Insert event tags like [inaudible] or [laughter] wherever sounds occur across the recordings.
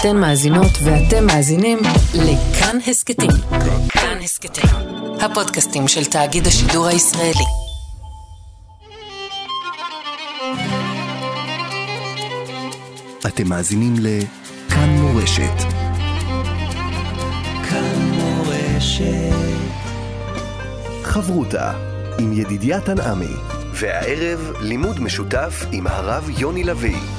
אתן מאזינות ואתם מאזינים לכאן הסכתים. כאן הסכתים, הפודקאסטים של תאגיד השידור הישראלי. אתם מאזינים לכאן מורשת. כאן מורשת. חברותה עם ידידיה תנעמי, והערב לימוד משותף עם הרב יוני לביא.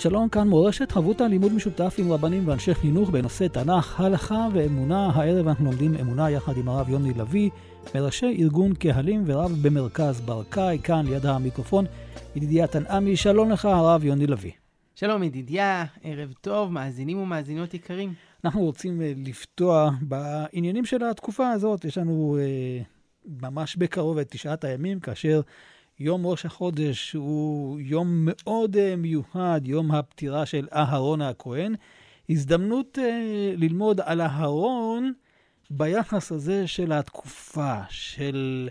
שלום, כאן מורשת, חברותא לימוד משותף עם רבנים ואנשי חינוך בנושא תנ"ך, הלכה ואמונה. הערב אנחנו לומדים אמונה יחד עם הרב יוני לביא, מראשי ארגון קהלים ורב במרכז ברקאי, כאן ליד המיקרופון, ידידיה תנעמי. שלום לך, הרב יוני לביא. שלום ידידיה, ערב טוב, מאזינים ומאזינות יקרים. אנחנו רוצים אה, לפתוח בעניינים של התקופה הזאת. יש לנו אה, ממש בקרוב את תשעת הימים, כאשר יום ראש החודש הוא יום מאוד uh, מיוחד, יום הפטירה של אהרון הכהן. הזדמנות uh, ללמוד על אהרון ביחס הזה של התקופה, של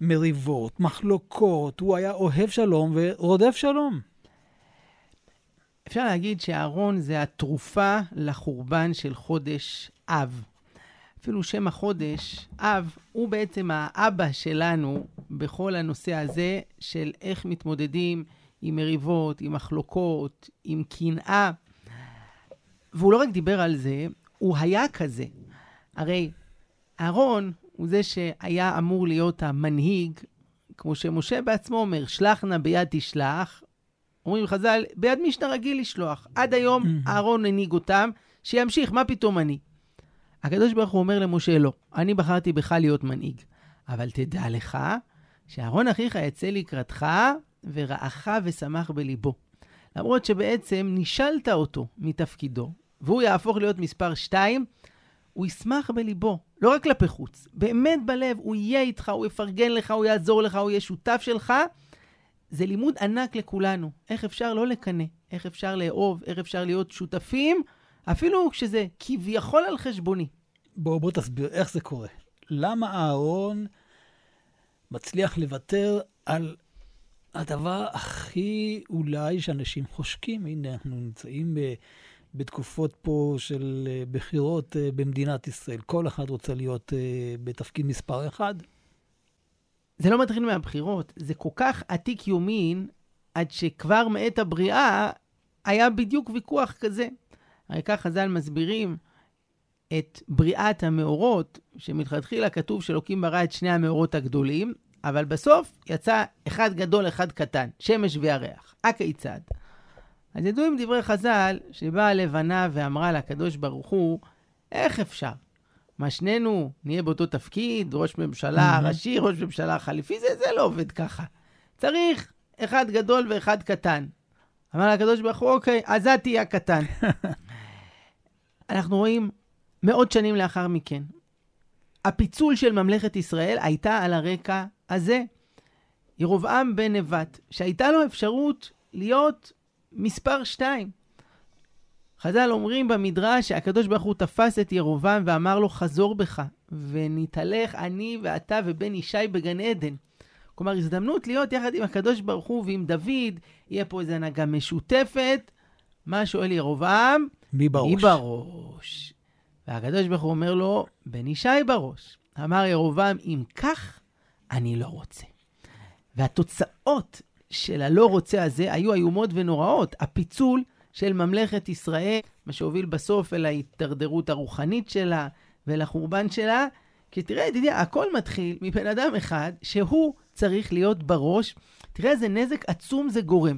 מריבות, מחלוקות. הוא היה אוהב שלום ורודף שלום. אפשר להגיד שאהרון זה התרופה לחורבן של חודש אב. אפילו שם החודש, אב, הוא בעצם האבא שלנו בכל הנושא הזה של איך מתמודדים עם מריבות, עם מחלוקות, עם קנאה. והוא לא רק דיבר על זה, הוא היה כזה. הרי אהרון הוא זה שהיה אמור להיות המנהיג, כמו שמשה בעצמו אומר, שלח נא ביד תשלח. אומרים חז"ל, ביד מי שאתה רגיל לשלוח. עד היום [clears throat] אהרון הנהיג אותם, שימשיך, מה פתאום אני? הקדוש ברוך הוא אומר למשה, לא, אני בחרתי בך להיות מנהיג. אבל תדע לך שאהרון אחיך יצא לקראתך ורעך ושמח בליבו. למרות שבעצם נישלת אותו מתפקידו, והוא יהפוך להיות מספר שתיים, הוא ישמח בליבו, לא רק כלפי חוץ, באמת בלב, הוא יהיה איתך, הוא יפרגן לך, הוא יעזור לך, הוא יהיה שותף שלך. זה לימוד ענק לכולנו, איך אפשר לא לקנא, איך אפשר לאהוב, איך אפשר להיות שותפים, אפילו כשזה כביכול על חשבוני. בוא, בוא תסביר איך זה קורה. למה אהרון מצליח לוותר על הדבר הכי אולי שאנשים חושקים? הנה, אנחנו נמצאים ב, בתקופות פה של אה, בחירות אה, במדינת ישראל. כל אחד רוצה להיות אה, בתפקיד מספר אחד. זה לא מתחיל מהבחירות, זה כל כך עתיק יומין, עד שכבר מעת הבריאה היה בדיוק ויכוח כזה. הרי כך חז"ל מסבירים את בריאת המאורות, שמלכתחילה כתוב שאלוקים ברא את שני המאורות הגדולים, אבל בסוף יצא אחד גדול, אחד קטן, שמש וירח. הכיצד? אז ידעו עם דברי חז"ל, שבאה הלבנה ואמרה לקדוש ברוך הוא, איך אפשר? מה, שנינו נהיה באותו תפקיד, ראש ממשלה ראשי, ראש ממשלה חליפי, זה, זה לא עובד ככה. צריך אחד גדול ואחד קטן. אמר לקדוש ברוך הוא, אוקיי, אז את תהיה הקטן. [laughs] אנחנו רואים מאות שנים לאחר מכן, הפיצול של ממלכת ישראל הייתה על הרקע הזה. ירובעם בן נבט, שהייתה לו אפשרות להיות מספר שתיים. חז"ל אומרים במדרש שהקדוש ברוך הוא תפס את ירובעם ואמר לו, חזור בך, ונתהלך אני ואתה ובן ישי בגן עדן. כלומר, הזדמנות להיות יחד עם הקדוש ברוך הוא ועם דוד, יהיה פה איזו הנהגה משותפת. מה שואל ירובעם? מי בראש? מי בראש? והקדוש ברוך הוא אומר לו, בן ישי בראש. אמר ירובעם, אם כך, אני לא רוצה. והתוצאות של הלא רוצה הזה היו איומות ונוראות. הפיצול של ממלכת ישראל, מה שהוביל בסוף אל ההידרדרות הרוחנית שלה ולחורבן שלה. כי תראה, ידידי, הכל מתחיל מבן אדם אחד שהוא צריך להיות בראש. תראה איזה נזק עצום זה גורם.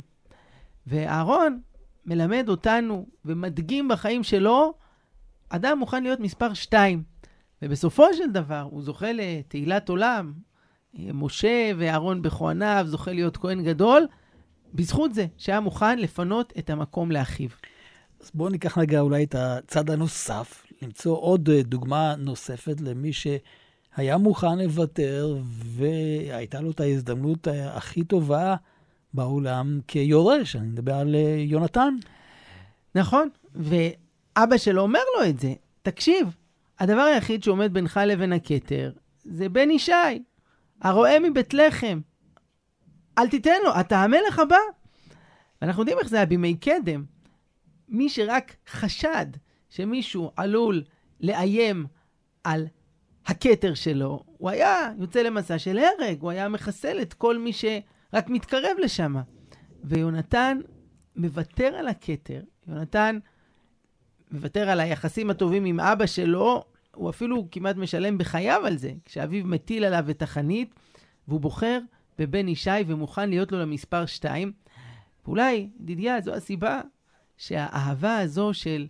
ואהרון מלמד אותנו ומדגים בחיים שלו, אדם מוכן להיות מספר שתיים. ובסופו של דבר הוא זוכה לתהילת עולם. משה ואהרון בכהניו זוכה להיות כהן גדול, בזכות זה שהיה מוכן לפנות את המקום לאחיו. אז בואו ניקח רגע אולי את הצד הנוסף, למצוא עוד דוגמה נוספת למי שהיה מוכן לוותר, והייתה לו את ההזדמנות הכי טובה בעולם כיורש. אני מדבר על יונתן. נכון, ואבא שלו אומר לו את זה. תקשיב, הדבר היחיד שעומד בינך לבין הכתר זה בן ישי, הרועה מבית לחם. אל תיתן לו, אתה המלך הבא. ואנחנו יודעים איך זה היה בימי קדם. מי שרק חשד שמישהו עלול לאיים על הכתר שלו, הוא היה יוצא למסע של הרג, הוא היה מחסל את כל מי שרק מתקרב לשם. ויונתן מוותר על הכתר, יונתן מוותר על היחסים הטובים עם אבא שלו, הוא אפילו כמעט משלם בחייו על זה, כשאביו מטיל עליו את החנית, והוא בוחר בבן ישי ומוכן להיות לו למספר שתיים. ואולי, ידידיה, זו הסיבה שהאהבה הזו של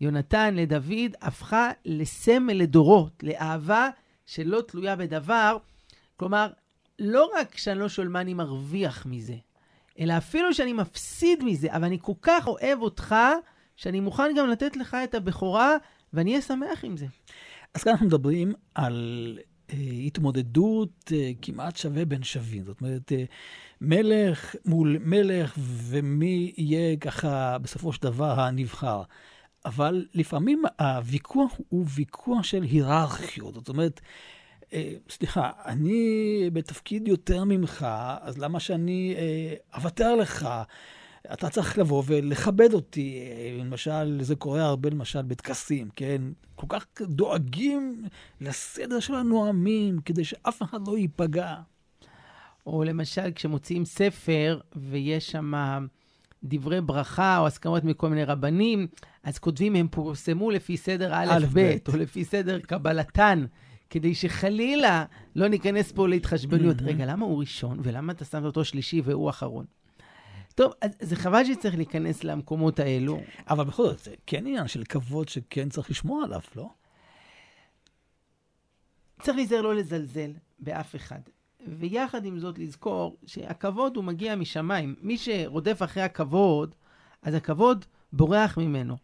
יונתן לדוד הפכה לסמל לדורות, לאהבה שלא תלויה בדבר. כלומר, לא רק שאני לא שואל מה אני מרוויח מזה, אלא אפילו שאני מפסיד מזה, אבל אני כל כך אוהב אותך, שאני מוכן גם לתת לך את הבכורה, ואני אהיה שמח עם זה. אז כאן אנחנו מדברים על אה, התמודדות אה, כמעט שווה בין שווים. זאת אומרת, אה, מלך מול מלך, ומי יהיה ככה בסופו של דבר הנבחר. אבל לפעמים הוויכוח הוא ויכוח של היררכיות. זאת אומרת, סליחה, אני בתפקיד יותר ממך, אז למה שאני אה, אוותר לך? אתה צריך לבוא ולכבד אותי. אה, למשל, זה קורה הרבה למשל בטקסים, כן? כל כך דואגים לסדר של הנואמים, כדי שאף אחד לא ייפגע. או למשל, כשמוציאים ספר ויש שם דברי ברכה או הסכמות מכל מיני רבנים, אז כותבים, הם פורסמו לפי סדר א', ב', או לפי סדר קבלתן. כדי שחלילה לא ניכנס פה להתחשבנויות. רגע, למה הוא ראשון, ולמה אתה שם אותו שלישי והוא אחרון? טוב, אז זה חבל שצריך להיכנס למקומות האלו. אבל בכל זאת, זה כן עניין של כבוד שכן צריך לשמור עליו, לא? צריך להיזהר לא לזלזל באף אחד. ויחד עם זאת לזכור שהכבוד הוא מגיע משמיים. מי שרודף אחרי הכבוד, אז הכבוד בורח ממנו.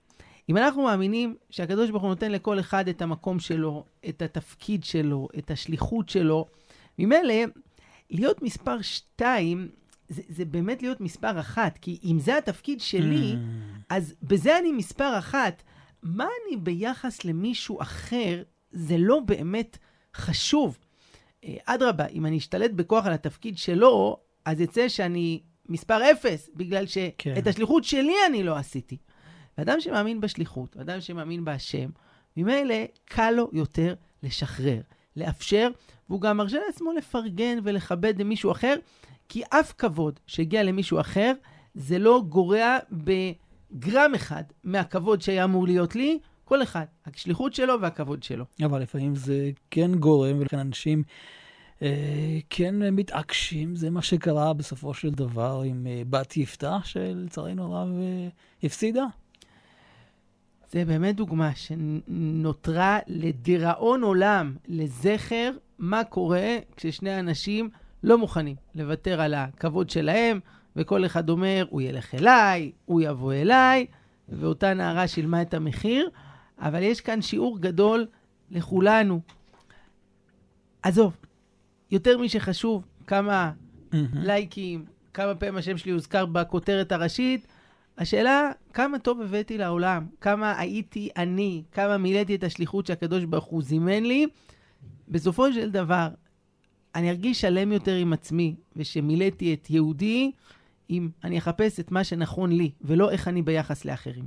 אם אנחנו מאמינים שהקדוש ברוך הוא נותן לכל אחד את המקום שלו, את התפקיד שלו, את השליחות שלו, ממילא, להיות מספר שתיים זה, זה באמת להיות מספר אחת, כי אם זה התפקיד שלי, mm. אז בזה אני מספר אחת. מה אני ביחס למישהו אחר, זה לא באמת חשוב. אה, אדרבה, אם אני אשתלט בכוח על התפקיד שלו, אז יצא שאני מספר אפס, בגלל שאת כן. השליחות שלי אני לא עשיתי. ואדם שמאמין בשליחות, אדם שמאמין בהשם, ממילא קל לו יותר לשחרר, לאפשר, והוא גם מרשה לעצמו לפרגן ולכבד למישהו אחר, כי אף כבוד שהגיע למישהו אחר, זה לא גורע בגרם אחד מהכבוד שהיה אמור להיות לי, כל אחד, השליחות שלו והכבוד שלו. אבל לפעמים זה כן גורם, ולכן אנשים אה, כן מתעקשים. זה מה שקרה בסופו של דבר עם אה, בת יפתח, שלצערנו הרב אה, הפסידה. זה באמת דוגמה שנותרה לדיראון עולם, לזכר מה קורה כששני אנשים לא מוכנים לוותר על הכבוד שלהם, וכל אחד אומר, הוא ילך אליי, הוא יבוא אליי, ואותה נערה שילמה את המחיר, אבל יש כאן שיעור גדול לכולנו. עזוב, יותר משחשוב כמה. לייקים, כמה פעמים השם שלי הוזכר בכותרת הראשית, השאלה, כמה טוב הבאתי לעולם, כמה הייתי אני, כמה מילאתי את השליחות שהקדוש ברוך הוא זימן לי, בסופו של דבר, אני ארגיש שלם יותר עם עצמי, ושמילאתי את יהודי, אם אני אחפש את מה שנכון לי, ולא איך אני ביחס לאחרים.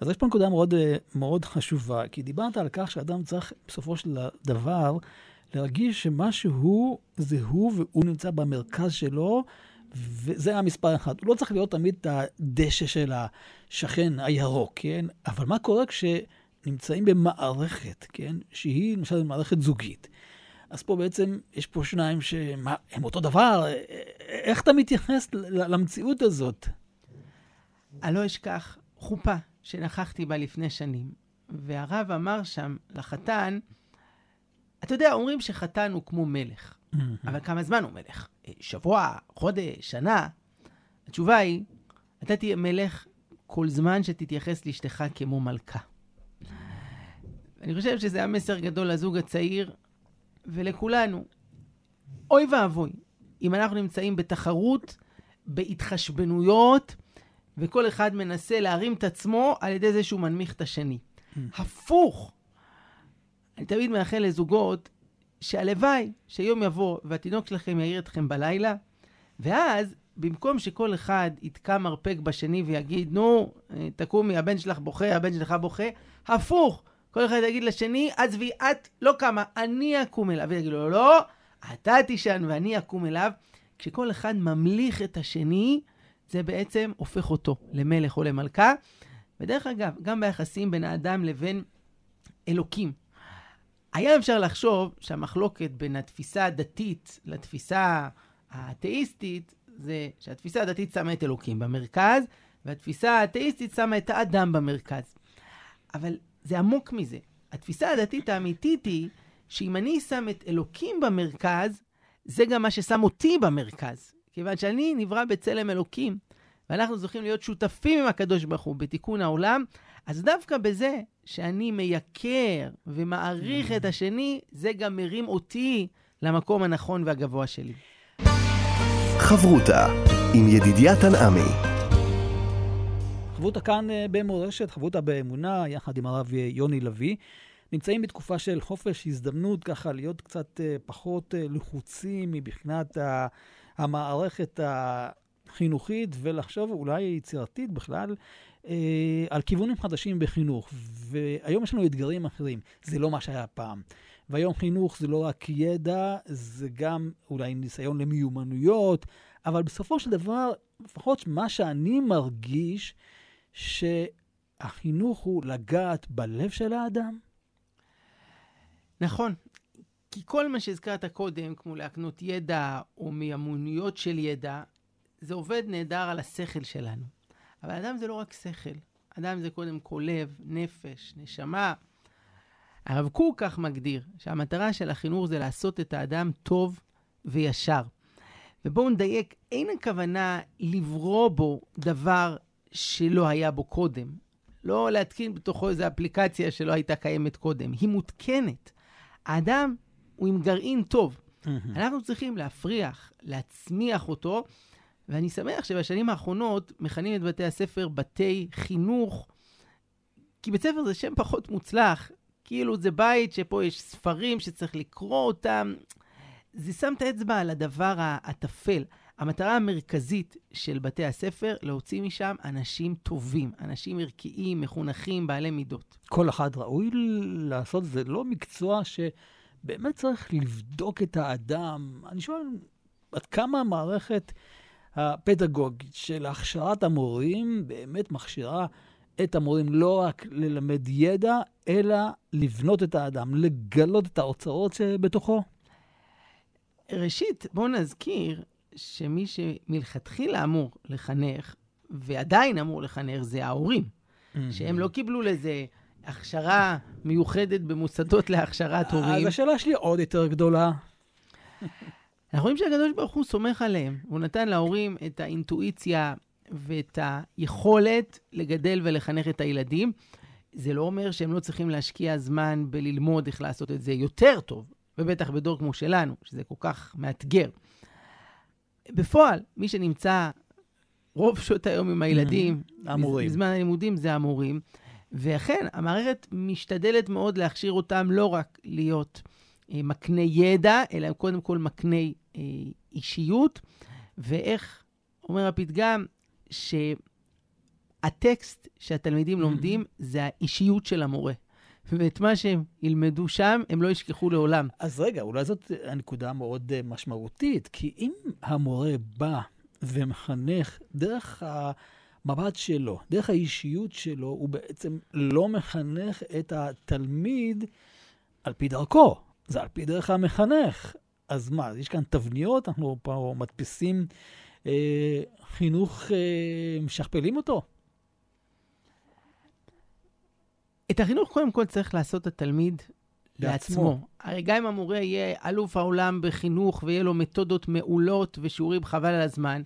אז יש פה נקודה מאוד, אה, מאוד חשובה, כי דיברת על כך שאדם צריך בסופו של דבר להרגיש שמה שהוא זה הוא, והוא נמצא במרכז שלו, וזה המספר אחד. הוא לא צריך להיות תמיד את הדשא של השכן הירוק, כן? אבל מה קורה כשנמצאים במערכת, כן? שהיא למשל מערכת זוגית. אז פה בעצם יש פה שניים שהם אותו דבר. איך אתה מתייחס למציאות הזאת? אני לא אשכח חופה שנכחתי בה לפני שנים, והרב אמר שם לחתן, אתה יודע, אומרים שחתן הוא כמו מלך, אבל כמה זמן הוא מלך? שבוע, חודש, שנה? התשובה היא, אתה תהיה מלך כל זמן שתתייחס לאשתך כמו מלכה. אני חושב שזה המסר גדול לזוג הצעיר ולכולנו. אוי ואבוי, אם אנחנו נמצאים בתחרות, בהתחשבנויות, וכל אחד מנסה להרים את עצמו על ידי זה שהוא מנמיך את השני. הפוך. אני תמיד מאחל לזוגות שהלוואי שיום יבוא והתינוק שלכם יעיר אתכם בלילה, ואז במקום שכל אחד יתקע מרפק בשני ויגיד, נו, תקומי, הבן שלך בוכה, הבן שלך בוכה, הפוך, כל אחד יגיד לשני, עזבי, את לא קמה, אני אקום אליו. ויגיד לו, לא, אתה תישן ואני אקום אליו. כשכל אחד ממליך את השני, זה בעצם הופך אותו למלך או למלכה. ודרך אגב, גם ביחסים בין האדם לבין אלוקים. היה אפשר לחשוב שהמחלוקת בין התפיסה הדתית לתפיסה האתאיסטית, זה שהתפיסה הדתית שמה את אלוקים במרכז, והתפיסה האתאיסטית שמה את האדם במרכז. אבל זה עמוק מזה. התפיסה הדתית האמיתית היא שאם אני שם את אלוקים במרכז, זה גם מה ששם אותי במרכז. כיוון שאני נברא בצלם אלוקים, ואנחנו זוכים להיות שותפים עם הקדוש ברוך הוא בתיקון העולם, אז דווקא בזה שאני מייקר ומעריך את השני, זה גם מרים אותי למקום הנכון והגבוה שלי. חברותה עם ידידיה תנעמי חברותה כאן אה, במורשת, חברותה באמונה, יחד עם הרב אה, יוני לביא. נמצאים בתקופה של חופש הזדמנות ככה להיות קצת אה, פחות לחוצים מבחינת המערכת החינוכית ולחשוב אולי יצירתית בכלל על כיוונים חדשים בחינוך. והיום יש לנו אתגרים אחרים, זה לא מה שהיה פעם. והיום חינוך זה לא רק ידע, זה גם אולי ניסיון למיומנויות, אבל בסופו של דבר, לפחות מה שאני מרגיש, שהחינוך הוא לגעת בלב של האדם? נכון. כי כל מה שהזכרת קודם, כמו להקנות ידע או מיומנויות של ידע, זה עובד נהדר על השכל שלנו. אבל אדם זה לא רק שכל. אדם זה קודם כל לב, נפש, נשמה. הרב קוק כך מגדיר שהמטרה של החינוך זה לעשות את האדם טוב וישר. ובואו נדייק, אין הכוונה לברוא בו דבר שלא היה בו קודם. לא להתקין בתוכו איזו אפליקציה שלא הייתה קיימת קודם. היא מותקנת. האדם הוא עם גרעין טוב. אנחנו צריכים להפריח, להצמיח אותו, ואני שמח שבשנים האחרונות מכנים את בתי הספר בתי חינוך, כי בית ספר זה שם פחות מוצלח. כאילו זה בית שפה יש ספרים שצריך לקרוא אותם. זה שם את האצבע על הדבר הטפל. המטרה המרכזית של בתי הספר, להוציא משם אנשים טובים, אנשים ערכיים, מחונכים, בעלי מידות. כל אחד ראוי לעשות, זה לא מקצוע שבאמת צריך לבדוק את האדם. אני שואל, עד כמה המערכת הפדגוגית של הכשרת המורים באמת מכשירה את המורים לא רק ללמד ידע, אלא לבנות את האדם, לגלות את האוצרות שבתוכו? ראשית, בואו נזכיר שמי שמלכתחילה אמור לחנך, ועדיין אמור לחנך, זה ההורים. Mm-hmm. שהם לא קיבלו לזה הכשרה מיוחדת במוסדות להכשרת הורים. אז השאלה שלי עוד יותר גדולה. אנחנו רואים שהקדוש ברוך הוא סומך עליהם. הוא נתן להורים את האינטואיציה ואת היכולת לגדל ולחנך את הילדים. זה לא אומר שהם לא צריכים להשקיע זמן בללמוד איך לעשות את זה יותר טוב, ובטח בדור כמו שלנו, שזה כל כך מאתגר. בפועל, מי שנמצא רוב שעות היום עם הילדים, mm-hmm. המורים. בזמן הלימודים זה המורים. ואכן, המערכת משתדלת מאוד להכשיר אותם לא רק להיות אה, מקנה ידע, אלא קודם כל מקנה אישיות. ואיך אומר הפתגם, שהטקסט שהתלמידים mm-hmm. לומדים זה האישיות של המורה. ואת מה שהם ילמדו שם, הם לא ישכחו לעולם. אז רגע, אולי זאת הנקודה מאוד אה, משמעותית, כי אם המורה בא ומחנך דרך המבט שלו, דרך האישיות שלו, הוא בעצם לא מחנך את התלמיד על פי דרכו, זה על פי דרך המחנך. אז מה, יש כאן תבניות, אנחנו פה מדפיסים אה, חינוך, אה, משכפלים אותו? את החינוך קודם כל צריך לעשות התלמיד לעצמו. לעצמו. הרי גם אם המורה יהיה אלוף העולם בחינוך ויהיה לו מתודות מעולות ושיעורים חבל על הזמן,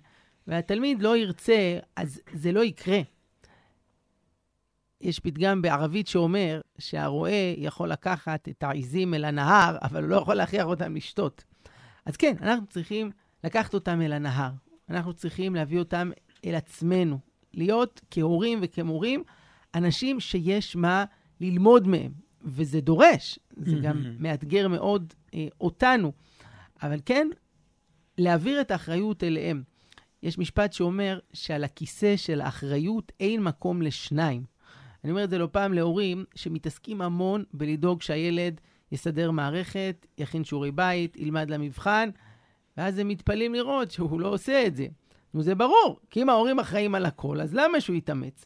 והתלמיד לא ירצה, אז זה לא יקרה. יש פתגם בערבית שאומר שהרועה יכול לקחת את העיזים אל הנהר, אבל הוא לא יכול להכריח אותם לשתות. אז כן, אנחנו צריכים לקחת אותם אל הנהר. אנחנו צריכים להביא אותם אל עצמנו, להיות כהורים וכמורים אנשים שיש מה ללמוד מהם, וזה דורש, זה גם מאתגר מאוד אה, אותנו. אבל כן, להעביר את האחריות אליהם. יש משפט שאומר שעל הכיסא של האחריות אין מקום לשניים. אני אומר את זה לא פעם להורים שמתעסקים המון בלדאוג שהילד יסדר מערכת, יכין שיעורי בית, ילמד למבחן, ואז הם מתפלאים לראות שהוא לא עושה את זה. נו, זה ברור, כי אם ההורים אחראים על הכל, אז למה שהוא יתאמץ?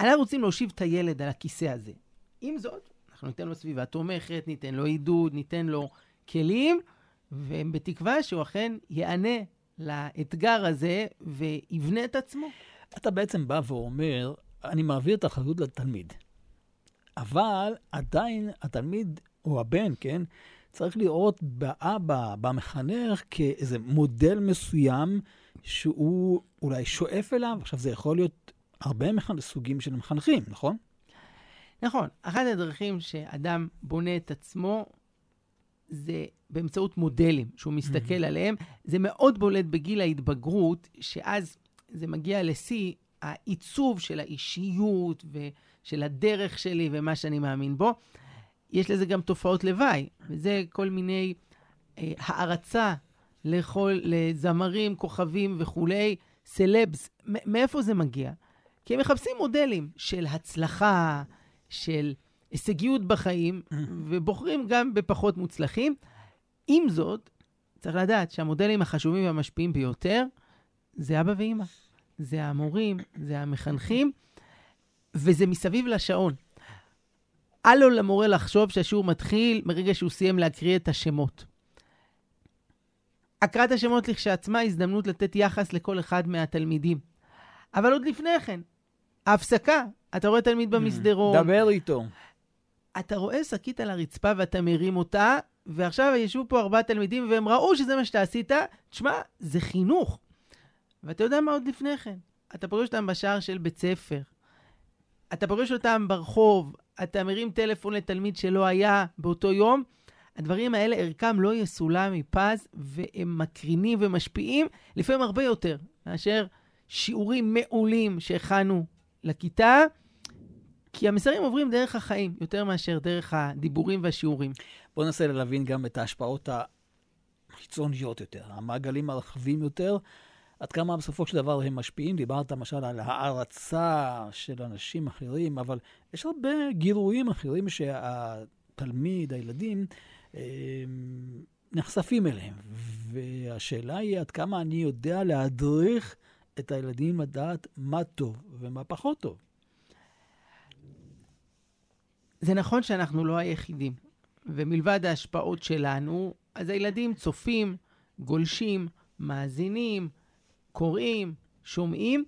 אנחנו רוצים להושיב את הילד על הכיסא הזה. עם זאת, אנחנו ניתן לו סביבה תומכת, ניתן לו עידוד, ניתן לו כלים, ובתקווה שהוא אכן ייענה לאתגר הזה ויבנה את עצמו. אתה בעצם בא ואומר, אני מעביר את האחריות לתלמיד. אבל עדיין התלמיד, או הבן, כן, צריך לראות באבא, במחנך, כאיזה מודל מסוים שהוא אולי שואף אליו. עכשיו, זה יכול להיות הרבה מחנ... סוגים של מחנכים, נכון? נכון. אחת הדרכים שאדם בונה את עצמו זה באמצעות מודלים שהוא מסתכל mm-hmm. עליהם. זה מאוד בולט בגיל ההתבגרות, שאז זה מגיע לשיא העיצוב של האישיות ושל הדרך שלי ומה שאני מאמין בו. יש לזה גם תופעות לוואי, וזה כל מיני אה, הערצה לכל, לזמרים, כוכבים וכולי, סלבס. מאיפה זה מגיע? כי הם מחפשים מודלים של הצלחה, של הישגיות בחיים. ובוחרים גם בפחות מוצלחים. עם זאת, צריך לדעת שהמודלים החשובים והמשפיעים ביותר זה אבא ואימא. זה המורים, זה המחנכים, וזה מסביב לשעון. אל לו למורה לחשוב שהשיעור מתחיל מרגע שהוא סיים להקריא את השמות. הקראת השמות לכשעצמה הזדמנות לתת יחס לכל אחד מהתלמידים. אבל עוד לפני כן, ההפסקה, אתה רואה תלמיד במסדרון. דבר איתו. אתה רואה שקית על הרצפה ואתה מרים אותה, ועכשיו ישבו פה ארבעה תלמידים והם ראו שזה מה שאתה עשית. תשמע, זה חינוך. ואתה יודע מה עוד לפני כן? אתה פוגש אותם בשער של בית ספר. אתה פוגש אותם ברחוב, אתה מרים טלפון לתלמיד שלא היה באותו יום. הדברים האלה, ערכם לא יסולא מפז, והם מקרינים ומשפיעים לפעמים הרבה יותר מאשר שיעורים מעולים שהכנו לכיתה, כי המסרים עוברים דרך החיים, יותר מאשר דרך הדיבורים והשיעורים. בואו ננסה להבין גם את ההשפעות החיצוניות יותר, המעגלים הרחבים יותר. עד כמה בסופו של דבר הם משפיעים. דיברת למשל על הערצה של אנשים אחרים, אבל יש הרבה גירויים אחרים שהתלמיד, הילדים, נחשפים אליהם. והשאלה היא עד כמה אני יודע להדריך את הילדים לדעת מה טוב ומה פחות טוב. זה נכון שאנחנו לא היחידים, ומלבד ההשפעות שלנו, אז הילדים צופים, גולשים, מאזינים, קוראים, שומעים,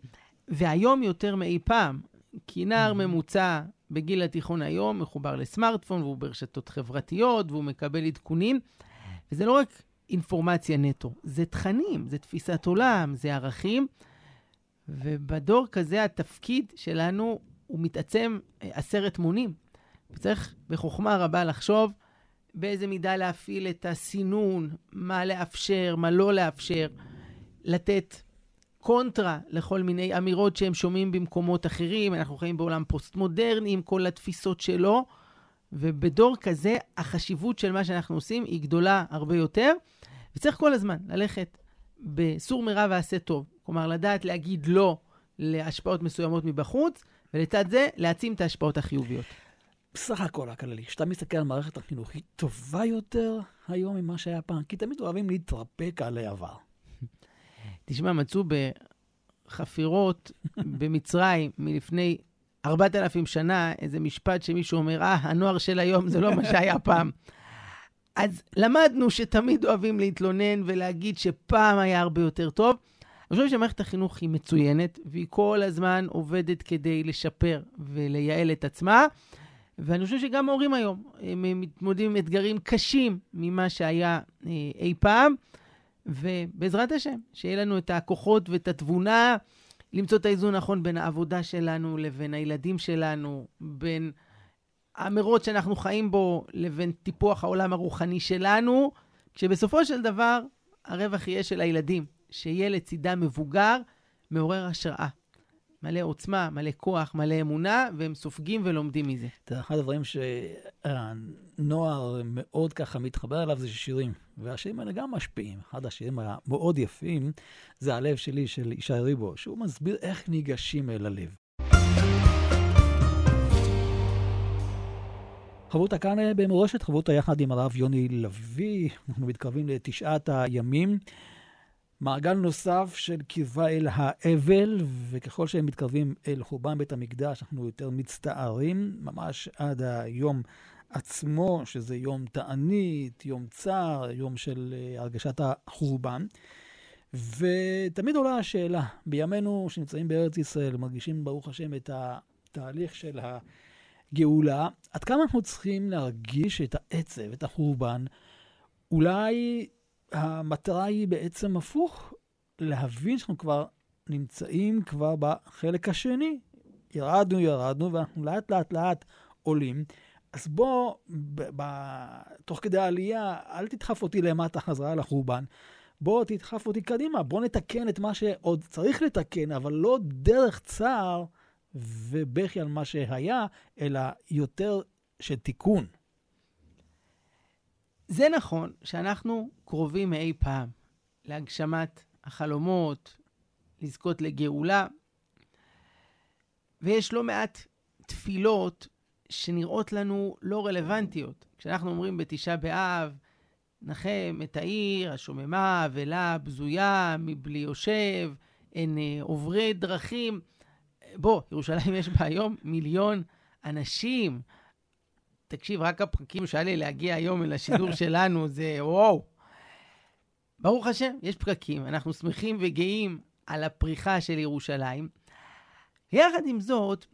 והיום יותר מאי פעם, כי נער mm-hmm. ממוצע בגיל התיכון היום מחובר לסמארטפון והוא ברשתות חברתיות והוא מקבל עדכונים. וזה לא רק אינפורמציה נטו, זה תכנים, זה תפיסת עולם, זה ערכים. ובדור כזה התפקיד שלנו הוא מתעצם אה, עשרת מונים. וצריך בחוכמה רבה לחשוב באיזה מידה להפעיל את הסינון, מה לאפשר, מה לא לאפשר, לתת קונטרה לכל מיני אמירות שהם שומעים במקומות אחרים. אנחנו חיים בעולם פוסט-מודרני עם כל התפיסות שלו, ובדור כזה החשיבות של מה שאנחנו עושים היא גדולה הרבה יותר, וצריך כל הזמן ללכת בסור מרע ועשה טוב. כלומר, לדעת להגיד לא להשפעות מסוימות מבחוץ, ולצד זה להעצים את ההשפעות החיוביות. בסך הכל הכללי, כשאתה מסתכל על מערכת החינוך, היא טובה יותר היום ממה שהיה פעם, כי תמיד אוהבים להתרפק על העבר. תשמע, מצאו בחפירות [laughs] במצרים מלפני 4,000 שנה איזה משפט שמישהו אומר, אה, הנוער של היום זה לא מה שהיה פעם. אז למדנו שתמיד אוהבים להתלונן ולהגיד שפעם היה הרבה יותר טוב. אני חושב שמערכת החינוך היא מצוינת, והיא כל הזמן עובדת כדי לשפר ולייעל את עצמה. ואני חושב שגם ההורים היום, הם מתמודדים עם אתגרים קשים ממה שהיה אה, אי פעם. ובעזרת השם, שיהיה לנו את הכוחות ואת התבונה למצוא את האיזון הנכון בין העבודה שלנו לבין הילדים שלנו, בין המרוץ שאנחנו חיים בו לבין טיפוח העולם הרוחני שלנו, כשבסופו של דבר הרווח יהיה של הילדים, שיהיה לצידם מבוגר מעורר השראה. מלא עוצמה, מלא כוח, מלא אמונה, והם סופגים ולומדים מזה. תראה, אחד הדברים שהנוער מאוד ככה מתחבר אליו זה שירים, והשירים האלה גם משפיעים. אחד השירים המאוד יפים זה הלב שלי של ישי ריבו, שהוא מסביר איך ניגשים אל הלב. חברותא כאן במורשת, חברותא יחד עם הרב יוני לביא, אנחנו מתקרבים לתשעת הימים. מעגל נוסף של קרבה אל האבל, וככל שהם מתקרבים אל חורבן בית המקדש, אנחנו יותר מצטערים, ממש עד היום עצמו, שזה יום תענית, יום צער, יום של uh, הרגשת החורבן. ותמיד עולה השאלה, בימינו שנמצאים בארץ ישראל, מרגישים ברוך השם את התהליך של הגאולה, עד כמה אנחנו צריכים להרגיש את העצב, את החורבן, אולי המטרה היא בעצם הפוך, להבין שאנחנו כבר נמצאים כבר בחלק השני. ירדנו, ירדנו, ואנחנו לאט לאט לאט עולים. אז בוא, ב- ב- תוך כדי העלייה, אל תדחף אותי למטה חזרה לחורבן. בוא תדחף אותי קדימה, בוא נתקן את מה שעוד צריך לתקן, אבל לא דרך צער ובכי על מה שהיה, אלא יותר של תיקון. זה נכון שאנחנו קרובים מאי פעם להגשמת החלומות, לזכות לגאולה, ויש לא מעט תפילות שנראות לנו לא רלוונטיות. כשאנחנו אומרים בתשעה באב, נחם את העיר, השוממה, אבלה, בזויה, מבלי יושב, אין אה, עוברי דרכים. בוא, ירושלים יש בה היום מיליון אנשים. תקשיב, רק הפרקים שהיה לי להגיע היום אל השידור [laughs] שלנו, זה וואו. ברוך השם, יש פקקים, אנחנו שמחים וגאים על הפריחה של ירושלים. יחד עם זאת,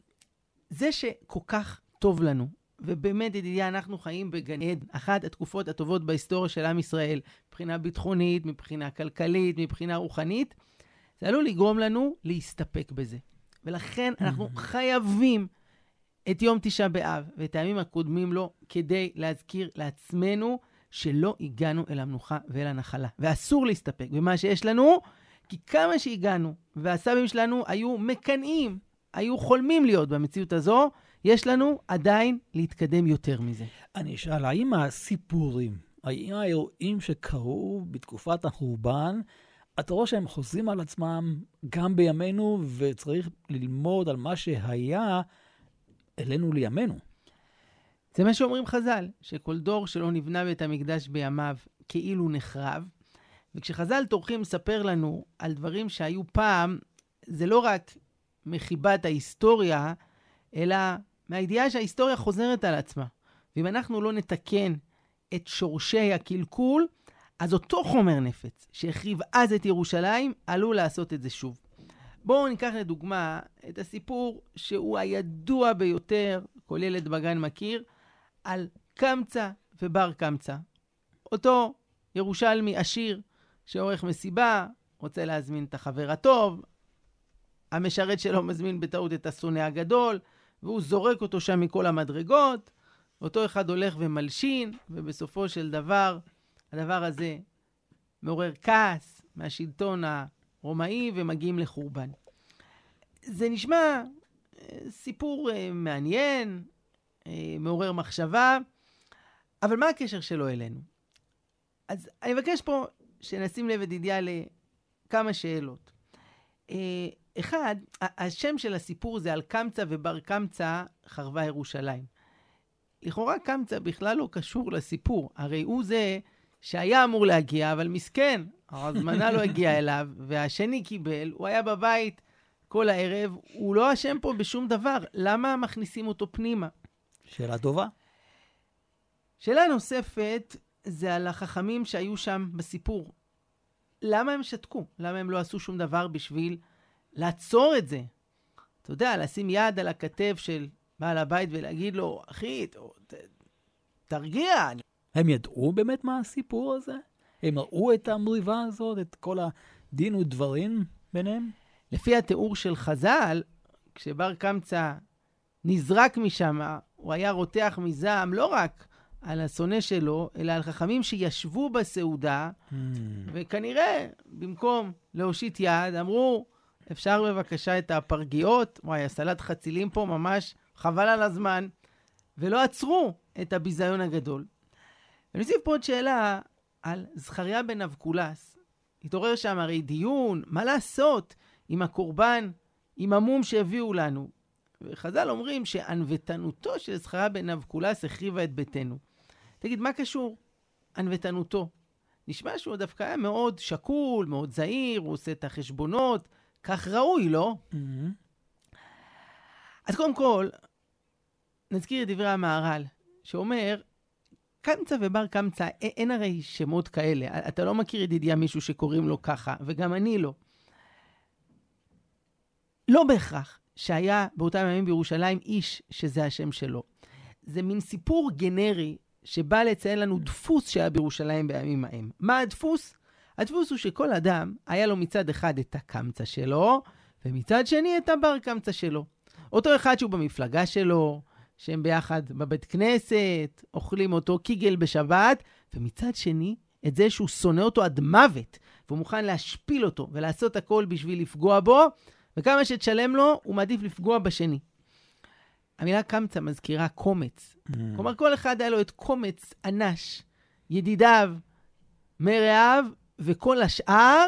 זה שכל כך טוב לנו, ובאמת, ידידיה, אנחנו חיים בגן עדן, אחת התקופות הטובות בהיסטוריה של עם ישראל, מבחינה ביטחונית, מבחינה כלכלית, מבחינה רוחנית, זה עלול לגרום לנו להסתפק בזה. ולכן אנחנו חייבים את יום תשעה באב ואת הימים הקודמים לו, כדי להזכיר לעצמנו שלא הגענו אל המנוחה ואל הנחלה. ואסור להסתפק במה שיש לנו, כי כמה שהגענו, והסבים שלנו היו מקנאים, היו חולמים להיות במציאות הזו, יש לנו עדיין להתקדם יותר מזה. אני אשאל, האם הסיפורים, האם האירועים שקרו בתקופת החורבן, אתה רואה שהם חוזרים על עצמם גם בימינו, וצריך ללמוד על מה שהיה אלינו לימינו. זה מה שאומרים חז"ל, שכל דור שלא נבנה בית המקדש בימיו כאילו נחרב. וכשחז"ל טורחים לספר לנו על דברים שהיו פעם, זה לא רק מחיבת ההיסטוריה, אלא מהידיעה שההיסטוריה חוזרת על עצמה. ואם אנחנו לא נתקן את שורשי הקלקול, אז אותו חומר נפץ שהחריב אז את ירושלים, עלול לעשות את זה שוב. בואו ניקח לדוגמה את הסיפור שהוא הידוע ביותר, כל ילד בגן מכיר, על קמצא ובר קמצא. אותו ירושלמי עשיר שעורך מסיבה, רוצה להזמין את החבר הטוב, המשרת שלו מזמין בטעות את השונא הגדול, והוא זורק אותו שם מכל המדרגות, אותו אחד הולך ומלשין, ובסופו של דבר, הדבר הזה מעורר כעס מהשלטון הרומאי ומגיעים לחורבן. זה נשמע אה, סיפור אה, מעניין, אה, מעורר מחשבה, אבל מה הקשר שלו אלינו? אז אני מבקש פה שנשים לב, ידידיה, לכמה שאלות. אחד, השם של הסיפור זה על קמצא ובר קמצא חרבה ירושלים. לכאורה קמצא בכלל לא קשור לסיפור, הרי הוא זה שהיה אמור להגיע, אבל מסכן, הזמנה לא הגיעה אליו, והשני קיבל, הוא היה בבית כל הערב, הוא לא אשם פה בשום דבר. למה מכניסים אותו פנימה? שאלה טובה. שאלה נוספת זה על החכמים שהיו שם בסיפור. למה הם שתקו? למה הם לא עשו שום דבר בשביל לעצור את זה? אתה יודע, לשים יד על הכתף של בעל הבית ולהגיד לו, אחי, ת, תרגיע. הם ידעו באמת מה הסיפור הזה? הם ראו את המריבה הזאת, את כל הדין ודברים ביניהם? לפי התיאור של חז"ל, כשבר קמצא נזרק משם, הוא היה רותח מזעם לא רק על השונא שלו, אלא על חכמים שישבו בסעודה, mm. וכנראה, במקום להושיט יד, אמרו, אפשר בבקשה את הפרגיות? וואי, הסלט חצילים פה ממש חבל על הזמן. ולא עצרו את הביזיון הגדול. אני אוסיף פה עוד שאלה על זכריה בן אבקולס. התעורר שם הרי דיון, מה לעשות עם הקורבן, עם המום שהביאו לנו. וחז"ל אומרים שענוותנותו של זכריה בן אבקולס החריבה את ביתנו. תגיד, מה קשור ענוותנותו? נשמע שהוא דווקא היה מאוד שקול, מאוד זהיר, הוא עושה את החשבונות, כך ראוי, לא? Mm-hmm. אז קודם כל, נזכיר את דברי המהר"ל, שאומר, קמצא ובר קמצא, אין הרי שמות כאלה. אתה לא מכיר ידידיה מישהו שקוראים לו ככה, וגם אני לא. לא בהכרח שהיה באותם ימים בירושלים איש שזה השם שלו. זה מין סיפור גנרי שבא לציין לנו דפוס שהיה בירושלים בימים ההם. מה הדפוס? הדפוס הוא שכל אדם, היה לו מצד אחד את הקמצא שלו, ומצד שני את הבר קמצא שלו. אותו אחד שהוא במפלגה שלו, שהם ביחד בבית כנסת, אוכלים אותו קיגל בשבת, ומצד שני, את זה שהוא שונא אותו עד מוות, והוא מוכן להשפיל אותו ולעשות הכל בשביל לפגוע בו, וכמה שתשלם לו, הוא מעדיף לפגוע בשני. המילה קמצא מזכירה קומץ. Mm. כלומר, כל אחד היה לו את קומץ אנש, ידידיו, מרעיו, וכל השאר,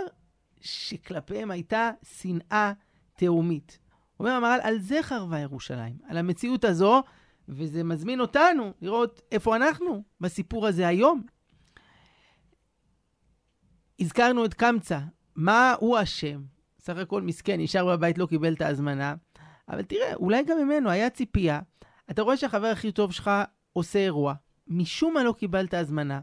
שכלפיהם הייתה שנאה תהומית. אומר המהר"ל, על זה חרבה ירושלים, על המציאות הזו, וזה מזמין אותנו לראות איפה אנחנו בסיפור הזה היום. הזכרנו את קמצא, מה הוא אשם? סך הכל מסכן, נשאר בבית, לא קיבל את ההזמנה. אבל תראה, אולי גם ממנו היה ציפייה. אתה רואה שהחבר הכי טוב שלך עושה אירוע, משום מה לא קיבלת הזמנה.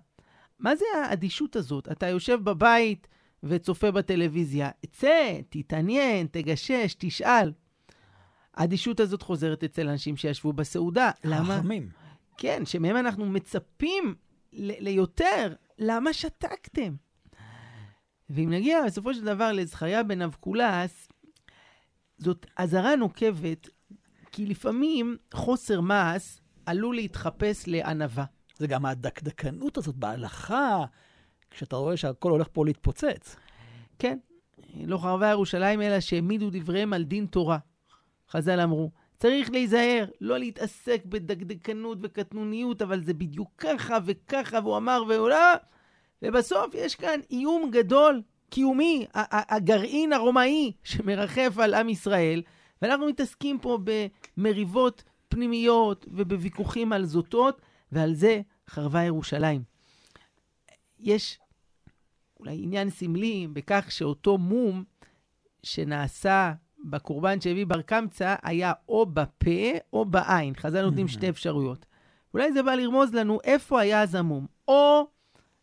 מה זה האדישות הזאת? אתה יושב בבית וצופה בטלוויזיה. צא, תתעניין, תגשש, תשאל. האדישות הזאת חוזרת אצל אנשים שישבו בסעודה. למה? חכמים. כן, שמהם אנחנו מצפים ליותר. למה שתקתם? ואם נגיע בסופו של דבר לזכריה בן אבקולס, זאת אזהרה נוקבת, כי לפעמים חוסר מעש עלול להתחפש לענווה. זה גם הדקדקנות הזאת בהלכה, כשאתה רואה שהכל הולך פה להתפוצץ. כן, לא חרבה ירושלים אלא שהעמידו דבריהם על דין תורה. חז"ל אמרו, צריך להיזהר, לא להתעסק בדקדקנות וקטנוניות, אבל זה בדיוק ככה וככה, והוא אמר ועולה, ובסוף יש כאן איום גדול, קיומי, הגרעין הרומאי שמרחף על עם ישראל, ואנחנו מתעסקים פה במריבות פנימיות ובוויכוחים על זוטות, ועל זה חרבה ירושלים. יש אולי עניין סמלי בכך שאותו מום שנעשה בקורבן שהביא בר קמצא היה או בפה או בעין. חז"ל נותנים שתי אפשרויות. אולי זה בא לרמוז לנו איפה היה הזמום. או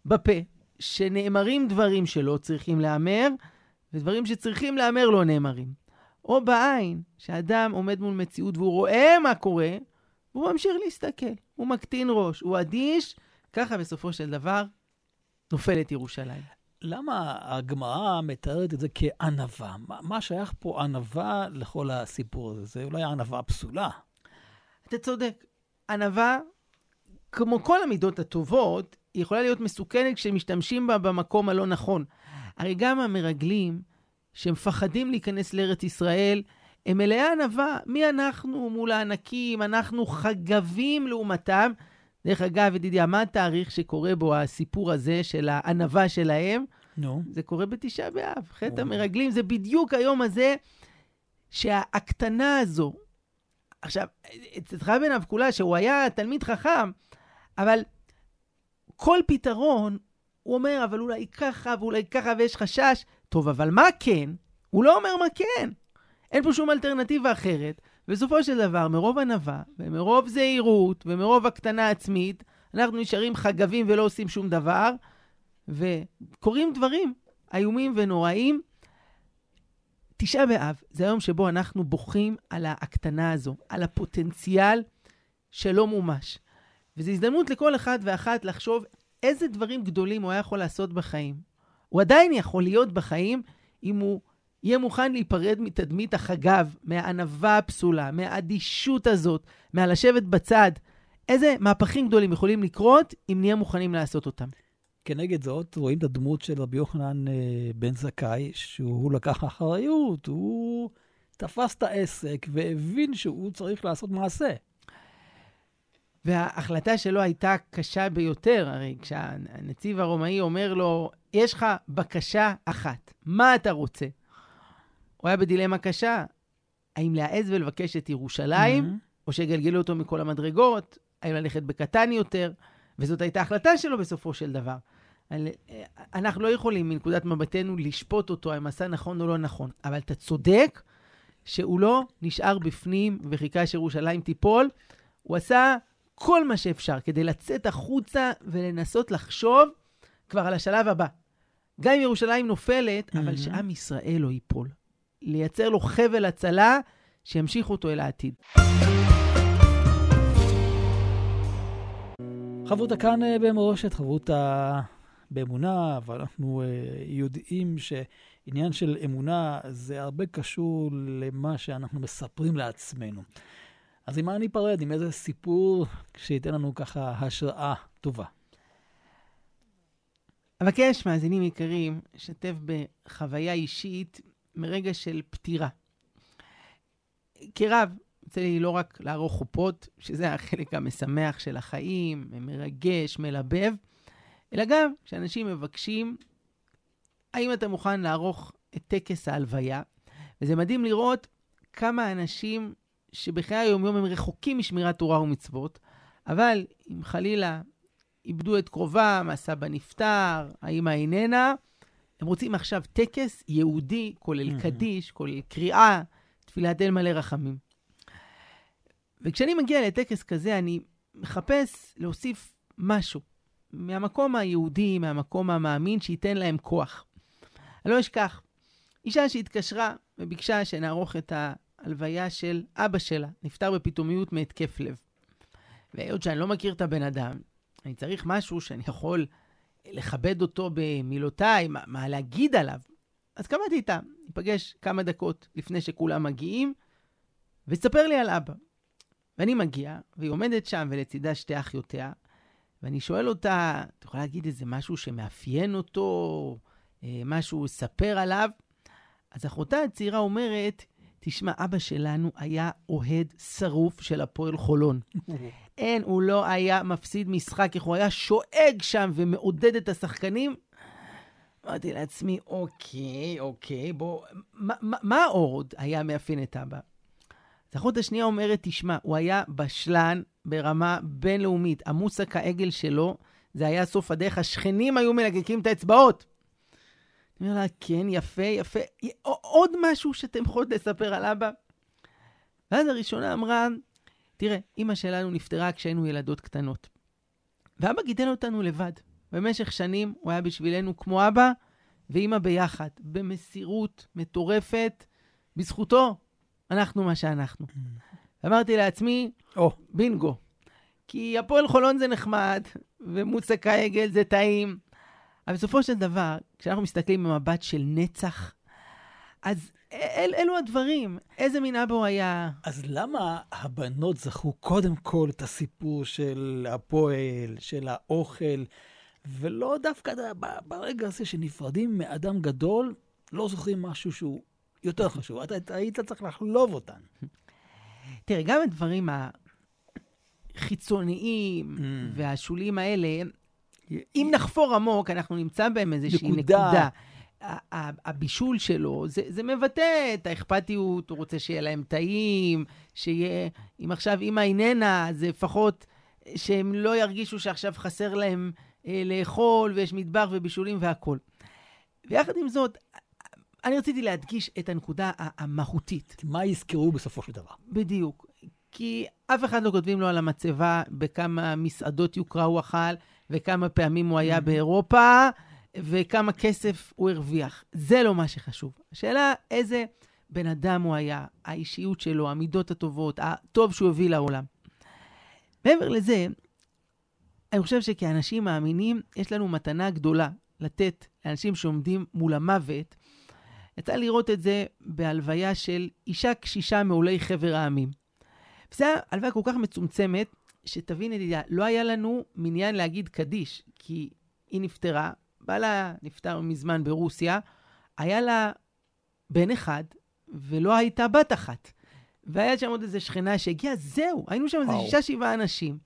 בפה, שנאמרים דברים שלא צריכים להיאמר, ודברים שצריכים להיאמר לא נאמרים. או בעין, שאדם עומד מול מציאות והוא רואה מה קורה, והוא ממשיך להסתכל. הוא מקטין ראש, הוא אדיש, ככה בסופו של דבר נופלת ירושלים. למה הגמרא מתארת את זה כענווה? מה, מה שייך פה ענווה לכל הסיפור הזה? זה אולי ענווה פסולה. אתה צודק. ענווה, כמו כל המידות הטובות, היא יכולה להיות מסוכנת כשמשתמשים בה במקום הלא נכון. הרי גם המרגלים, שמפחדים להיכנס לארץ ישראל, הם מלאי ענווה. מי אנחנו מול הענקים? אנחנו חגבים לעומתם. דרך אגב, ידידיה, מה התאריך שקורה בו הסיפור הזה של הענווה שלהם? נו. No. זה קורה בתשעה באב. חטא oh. המרגלים זה בדיוק היום הזה שההקטנה הזו. עכשיו, אצלך בן אבקולה, שהוא היה תלמיד חכם, אבל כל פתרון, הוא אומר, אבל אולי ככה ואולי ככה ויש חשש. טוב, אבל מה כן? הוא לא אומר מה כן. אין פה שום אלטרנטיבה אחרת. בסופו של דבר, מרוב ענווה, ומרוב זהירות, ומרוב הקטנה עצמית, אנחנו נשארים חגבים ולא עושים שום דבר, וקורים דברים איומים ונוראים. תשעה באב זה היום שבו אנחנו בוכים על ההקטנה הזו, על הפוטנציאל שלא מומש. וזו הזדמנות לכל אחד ואחת לחשוב איזה דברים גדולים הוא היה יכול לעשות בחיים. הוא עדיין יכול להיות בחיים אם הוא יהיה מוכן להיפרד מתדמית החגב, מהענווה הפסולה, מהאדישות הזאת, מהלשבת בצד. איזה מהפכים גדולים יכולים לקרות אם נהיה מוכנים לעשות אותם. כנגד זאת, רואים את הדמות של רבי יוחנן אה, בן זכאי, שהוא לקח אחריות, הוא תפס את העסק והבין שהוא צריך לעשות מעשה. וההחלטה שלו הייתה קשה ביותר, הרי כשהנציב הרומאי אומר לו, יש לך בקשה אחת, מה אתה רוצה? הוא היה בדילמה קשה, האם להעז ולבקש את ירושלים, mm-hmm. או שיגלגלו אותו מכל המדרגות, האם ללכת בקטן יותר, וזאת הייתה החלטה שלו בסופו של דבר. אנחנו לא יכולים מנקודת מבטנו לשפוט אותו אם עשה נכון או לא נכון, אבל אתה צודק שהוא לא נשאר בפנים וחיכה שירושלים תיפול, הוא עשה כל מה שאפשר כדי לצאת החוצה ולנסות לחשוב כבר על השלב הבא. גם אם ירושלים נופלת, mm-hmm. אבל שעם ישראל לא ייפול. לייצר לו חבל הצלה שימשיך אותו אל העתיד. חברותא כאן אה, במורשת, חברותא באמונה, אבל אנחנו אה, יודעים שעניין של אמונה זה הרבה קשור למה שאנחנו מספרים לעצמנו. אז עם מה אני אפרד? עם איזה סיפור שייתן לנו ככה השראה טובה. אבקש, מאזינים יקרים, לשתף בחוויה אישית מרגע של פטירה. כרב, יוצא לי לא רק לערוך חופות, שזה החלק המשמח של החיים, מרגש, מלבב, אלא גם כשאנשים מבקשים, האם אתה מוכן לערוך את טקס ההלוויה? וזה מדהים לראות כמה אנשים שבחיי היום-יום הם רחוקים משמירת תורה ומצוות, אבל אם חלילה איבדו את קרובם, הסבא נפטר, האמא איננה, הם רוצים עכשיו טקס יהודי, כולל קדיש, כולל קריאה, תפילת אל מלא רחמים. וכשאני מגיע לטקס כזה, אני מחפש להוסיף משהו מהמקום היהודי, מהמקום המאמין, שייתן להם כוח. אני לא אשכח, אישה שהתקשרה וביקשה שנערוך את ההלוויה של אבא שלה, נפטר בפתאומיות מהתקף לב. והיות שאני לא מכיר את הבן אדם, אני צריך משהו שאני יכול לכבד אותו במילותיי, מה, מה להגיד עליו. אז קבעתי איתה, ניפגש כמה דקות לפני שכולם מגיעים, ותספר לי על אבא. ואני מגיע, והיא עומדת שם ולצידה שתי אחיותיה, ואני שואל אותה, את יכולה להגיד איזה משהו שמאפיין אותו, אה, משהו ספר עליו? אז אחותה הצעירה אומרת, תשמע, אבא שלנו היה אוהד שרוף של הפועל חולון. אין, הוא לא היה מפסיד משחק, איך הוא היה שואג שם ומעודד את השחקנים. אמרתי לעצמי, אוקיי, אוקיי, בוא, מה, מה, מה עוד היה מאפיין את אבא? אז האחות השנייה אומרת, תשמע, הוא היה בשלן ברמה בינלאומית. המוסק העגל שלו, זה היה סוף הדרך, השכנים היו מלגקים את האצבעות. אני אומר לה, כן, יפה, יפה. עוד משהו שאתם יכולות לספר על אבא? ואז הראשונה אמרה, תראה, אימא שלנו נפטרה כשהיינו ילדות קטנות. ואבא גידל אותנו לבד. במשך שנים הוא היה בשבילנו כמו אבא ואימא ביחד, במסירות מטורפת. בזכותו אנחנו מה שאנחנו. Mm. אמרתי לעצמי, או, oh. בינגו. כי הפועל חולון זה נחמד, ומוצק העגל זה טעים. אבל בסופו של דבר, כשאנחנו מסתכלים במבט של נצח, אז אל, אלו הדברים. איזה מין אבא הוא היה? אז למה הבנות זכו קודם כל את הסיפור של הפועל, של האוכל, ולא דווקא ברגע הזה שנפרדים מאדם גדול, לא זוכרים משהו שהוא יותר חשוב. אתה היית צריך לחלוב אותן. תראה, גם הדברים החיצוניים mm. והשוליים האלה, אם נחפור עמוק, אנחנו נמצא בהם איזושהי נקודה. נקודה. הבישול שלו, זה, זה מבטא את האכפתיות, הוא רוצה שיהיה להם טעים, שיהיה, אם עכשיו אימא איננה, אז לפחות שהם לא ירגישו שעכשיו חסר להם אה, לאכול, ויש מטבח ובישולים והכול. ויחד עם זאת, אני רציתי להדגיש את הנקודה המהותית. מה יזכרו בסופו של דבר. בדיוק. כי אף אחד לא כותבים לו על המצבה בכמה מסעדות יוקרה הוא אכל, וכמה פעמים הוא היה mm-hmm. באירופה, וכמה כסף הוא הרוויח. זה לא מה שחשוב. השאלה איזה בן אדם הוא היה, האישיות שלו, המידות הטובות, הטוב שהוא הביא לעולם. מעבר לזה, אני חושב שכאנשים מאמינים, יש לנו מתנה גדולה לתת לאנשים שעומדים מול המוות, יצא לראות את זה בהלוויה של אישה קשישה מעולי חבר העמים. וזו הלוויה כל כך מצומצמת, שתבין ידידיה, לא היה לנו מניין להגיד קדיש, כי היא נפטרה, בעלה נפטר מזמן ברוסיה, היה לה בן אחד, ולא הייתה בת אחת. והיה שם עוד איזה שכנה שהגיעה, זהו, היינו שם איזה שישה, שבעה אנשים.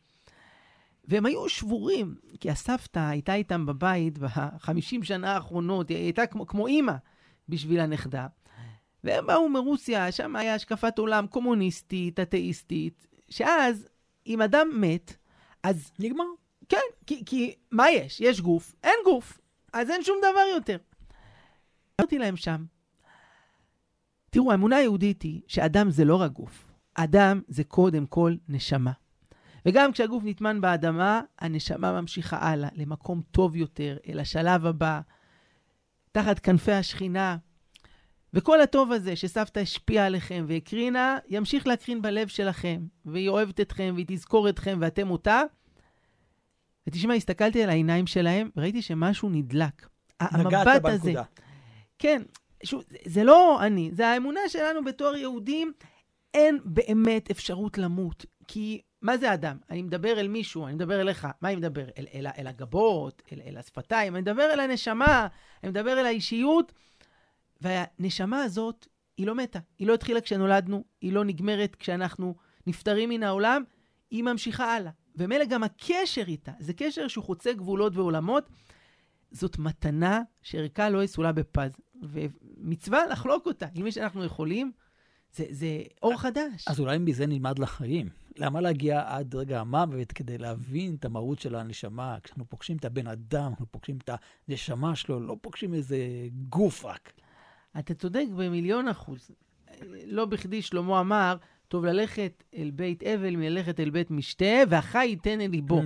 והם היו שבורים, כי הסבתא הייתה איתם בבית בחמישים שנה האחרונות, היא הייתה כמו, כמו אימא בשביל הנכדה. והם באו מרוסיה, שם היה השקפת עולם קומוניסטית, אתאיסטית, שאז, אם אדם מת, אז... נגמר. כן, כי, כי מה יש? יש גוף, אין גוף, אז אין שום דבר יותר. אמרתי להם שם, תראו, האמונה היהודית היא שאדם זה לא רק גוף, אדם זה קודם כל נשמה. וגם כשהגוף נטמן באדמה, הנשמה ממשיכה הלאה, למקום טוב יותר, אל השלב הבא, תחת כנפי השכינה. וכל הטוב הזה שסבתא השפיעה עליכם והקרינה, ימשיך להקרין בלב שלכם, והיא אוהבת אתכם, והיא תזכור אתכם, ואתם אותה. ותשמע, הסתכלתי על העיניים שלהם, וראיתי שמשהו נדלק. נגעת בנקודה. כן, שוב, זה, זה לא אני, זה האמונה שלנו בתור יהודים, אין באמת אפשרות למות. כי מה זה אדם? אני מדבר אל מישהו, אני מדבר אליך. מה אני מדבר? אל, אל, אל הגבות, אל, אל השפתיים, אני מדבר אל הנשמה, אני מדבר אל האישיות. והנשמה הזאת, היא לא מתה. היא לא התחילה כשנולדנו, היא לא נגמרת כשאנחנו נפטרים מן העולם, היא ממשיכה הלאה. ומילא גם הקשר איתה, זה קשר שהוא חוצה גבולות ועולמות. זאת מתנה שערכה לא יסולה בפז, ומצווה לחלוק אותה מי שאנחנו יכולים. זה, זה אור חדש. אז אולי מזה נלמד לחיים. למה להגיע עד רגע המוות כדי להבין את המהות של הנשמה? כשאנחנו פוגשים את הבן אדם, אנחנו פוגשים את הנשמה שלו, לא פוגשים איזה גוף רק. אתה צודק במיליון אחוז. לא בכדי שלמה אמר, טוב ללכת אל בית אבל מללכת אל בית משתה, והחי ייתן אל ליבו. Mm.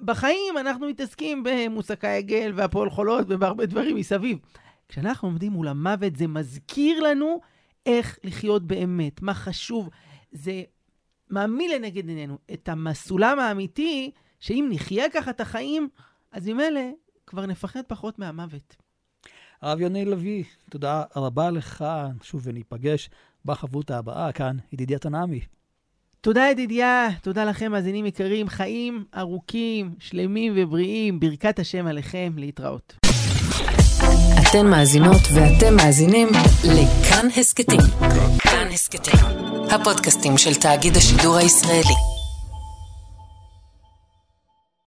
בחיים אנחנו מתעסקים במוסקי עגל והפועל חולות ובהרבה דברים מסביב. כשאנחנו עומדים מול המוות, זה מזכיר לנו איך לחיות באמת, מה חשוב. זה מעמיד לנגד עינינו את הסולם האמיתי, שאם נחיה ככה את החיים, אז ממילא כבר נפחד פחות מהמוות. הרב יוני לביא, תודה רבה לך, שוב וניפגש בחברותה הבאה, כאן ידידיה תנעמי. תודה ידידיה, תודה לכם מאזינים יקרים, חיים ארוכים, שלמים ובריאים, ברכת השם עליכם, להתראות. אתן מאזינות ואתם מאזינים לכאן הסכתים. כאן הסכתים, הפודקאסטים של תאגיד השידור הישראלי.